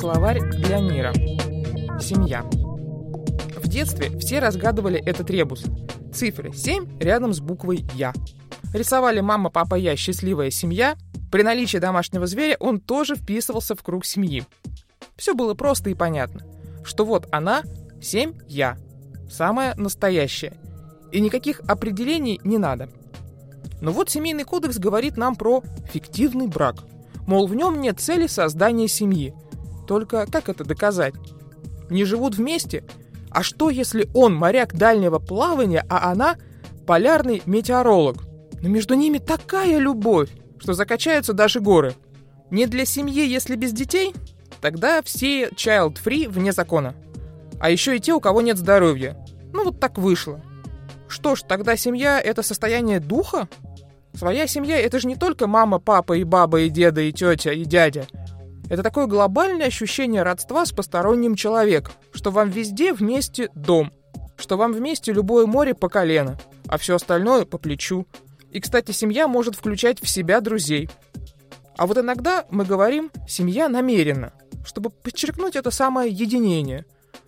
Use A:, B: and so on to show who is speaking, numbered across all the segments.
A: Словарь для мира. Семья. В детстве все разгадывали этот ребус. Цифры 7 рядом с буквой «Я». Рисовали мама, папа, я, счастливая семья. При наличии домашнего зверя он тоже вписывался в круг семьи. Все было просто и понятно, что вот она, 7 я, самая настоящая. И никаких определений не надо. Но вот семейный кодекс говорит нам про фиктивный брак. Мол, в нем нет цели создания семьи. Только как это доказать? Не живут вместе? А что, если он моряк дальнего плавания, а она полярный метеоролог? Но между ними такая любовь, что закачаются даже горы. Не для семьи, если без детей? Тогда все child-free вне закона. А еще и те, у кого нет здоровья. Ну вот так вышло. Что ж, тогда семья — это состояние духа? Своя семья — это же не только мама, папа и баба, и деда, и тетя, и дядя. Это такое глобальное ощущение родства с посторонним человеком, что вам везде вместе дом, что вам вместе любое море по колено, а все остальное по плечу. И, кстати, семья может включать в себя друзей. А вот иногда мы говорим «семья намеренно», чтобы подчеркнуть это самое единение.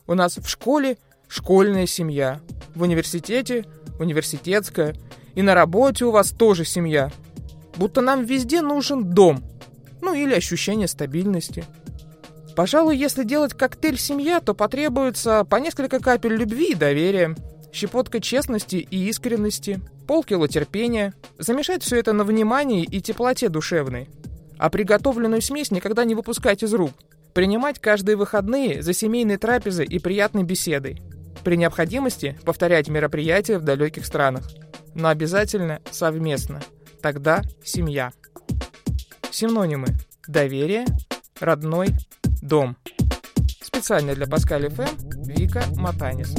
A: У нас в школе школьная семья, в университете университетская, и на работе у вас тоже семья. Будто нам везде нужен дом, ну или ощущение стабильности. Пожалуй, если делать коктейль «семья», то потребуется по несколько капель любви и доверия, щепотка честности и искренности, полкило терпения, замешать все это на внимании и теплоте душевной. А приготовленную смесь никогда не выпускать из рук. Принимать каждые выходные за семейной трапезой и приятной беседой. При необходимости повторять мероприятия в далеких странах. Но обязательно совместно. Тогда семья. Синонимы. Доверие, родной, дом. Специально для Паскаль ФМ Вика Матанис.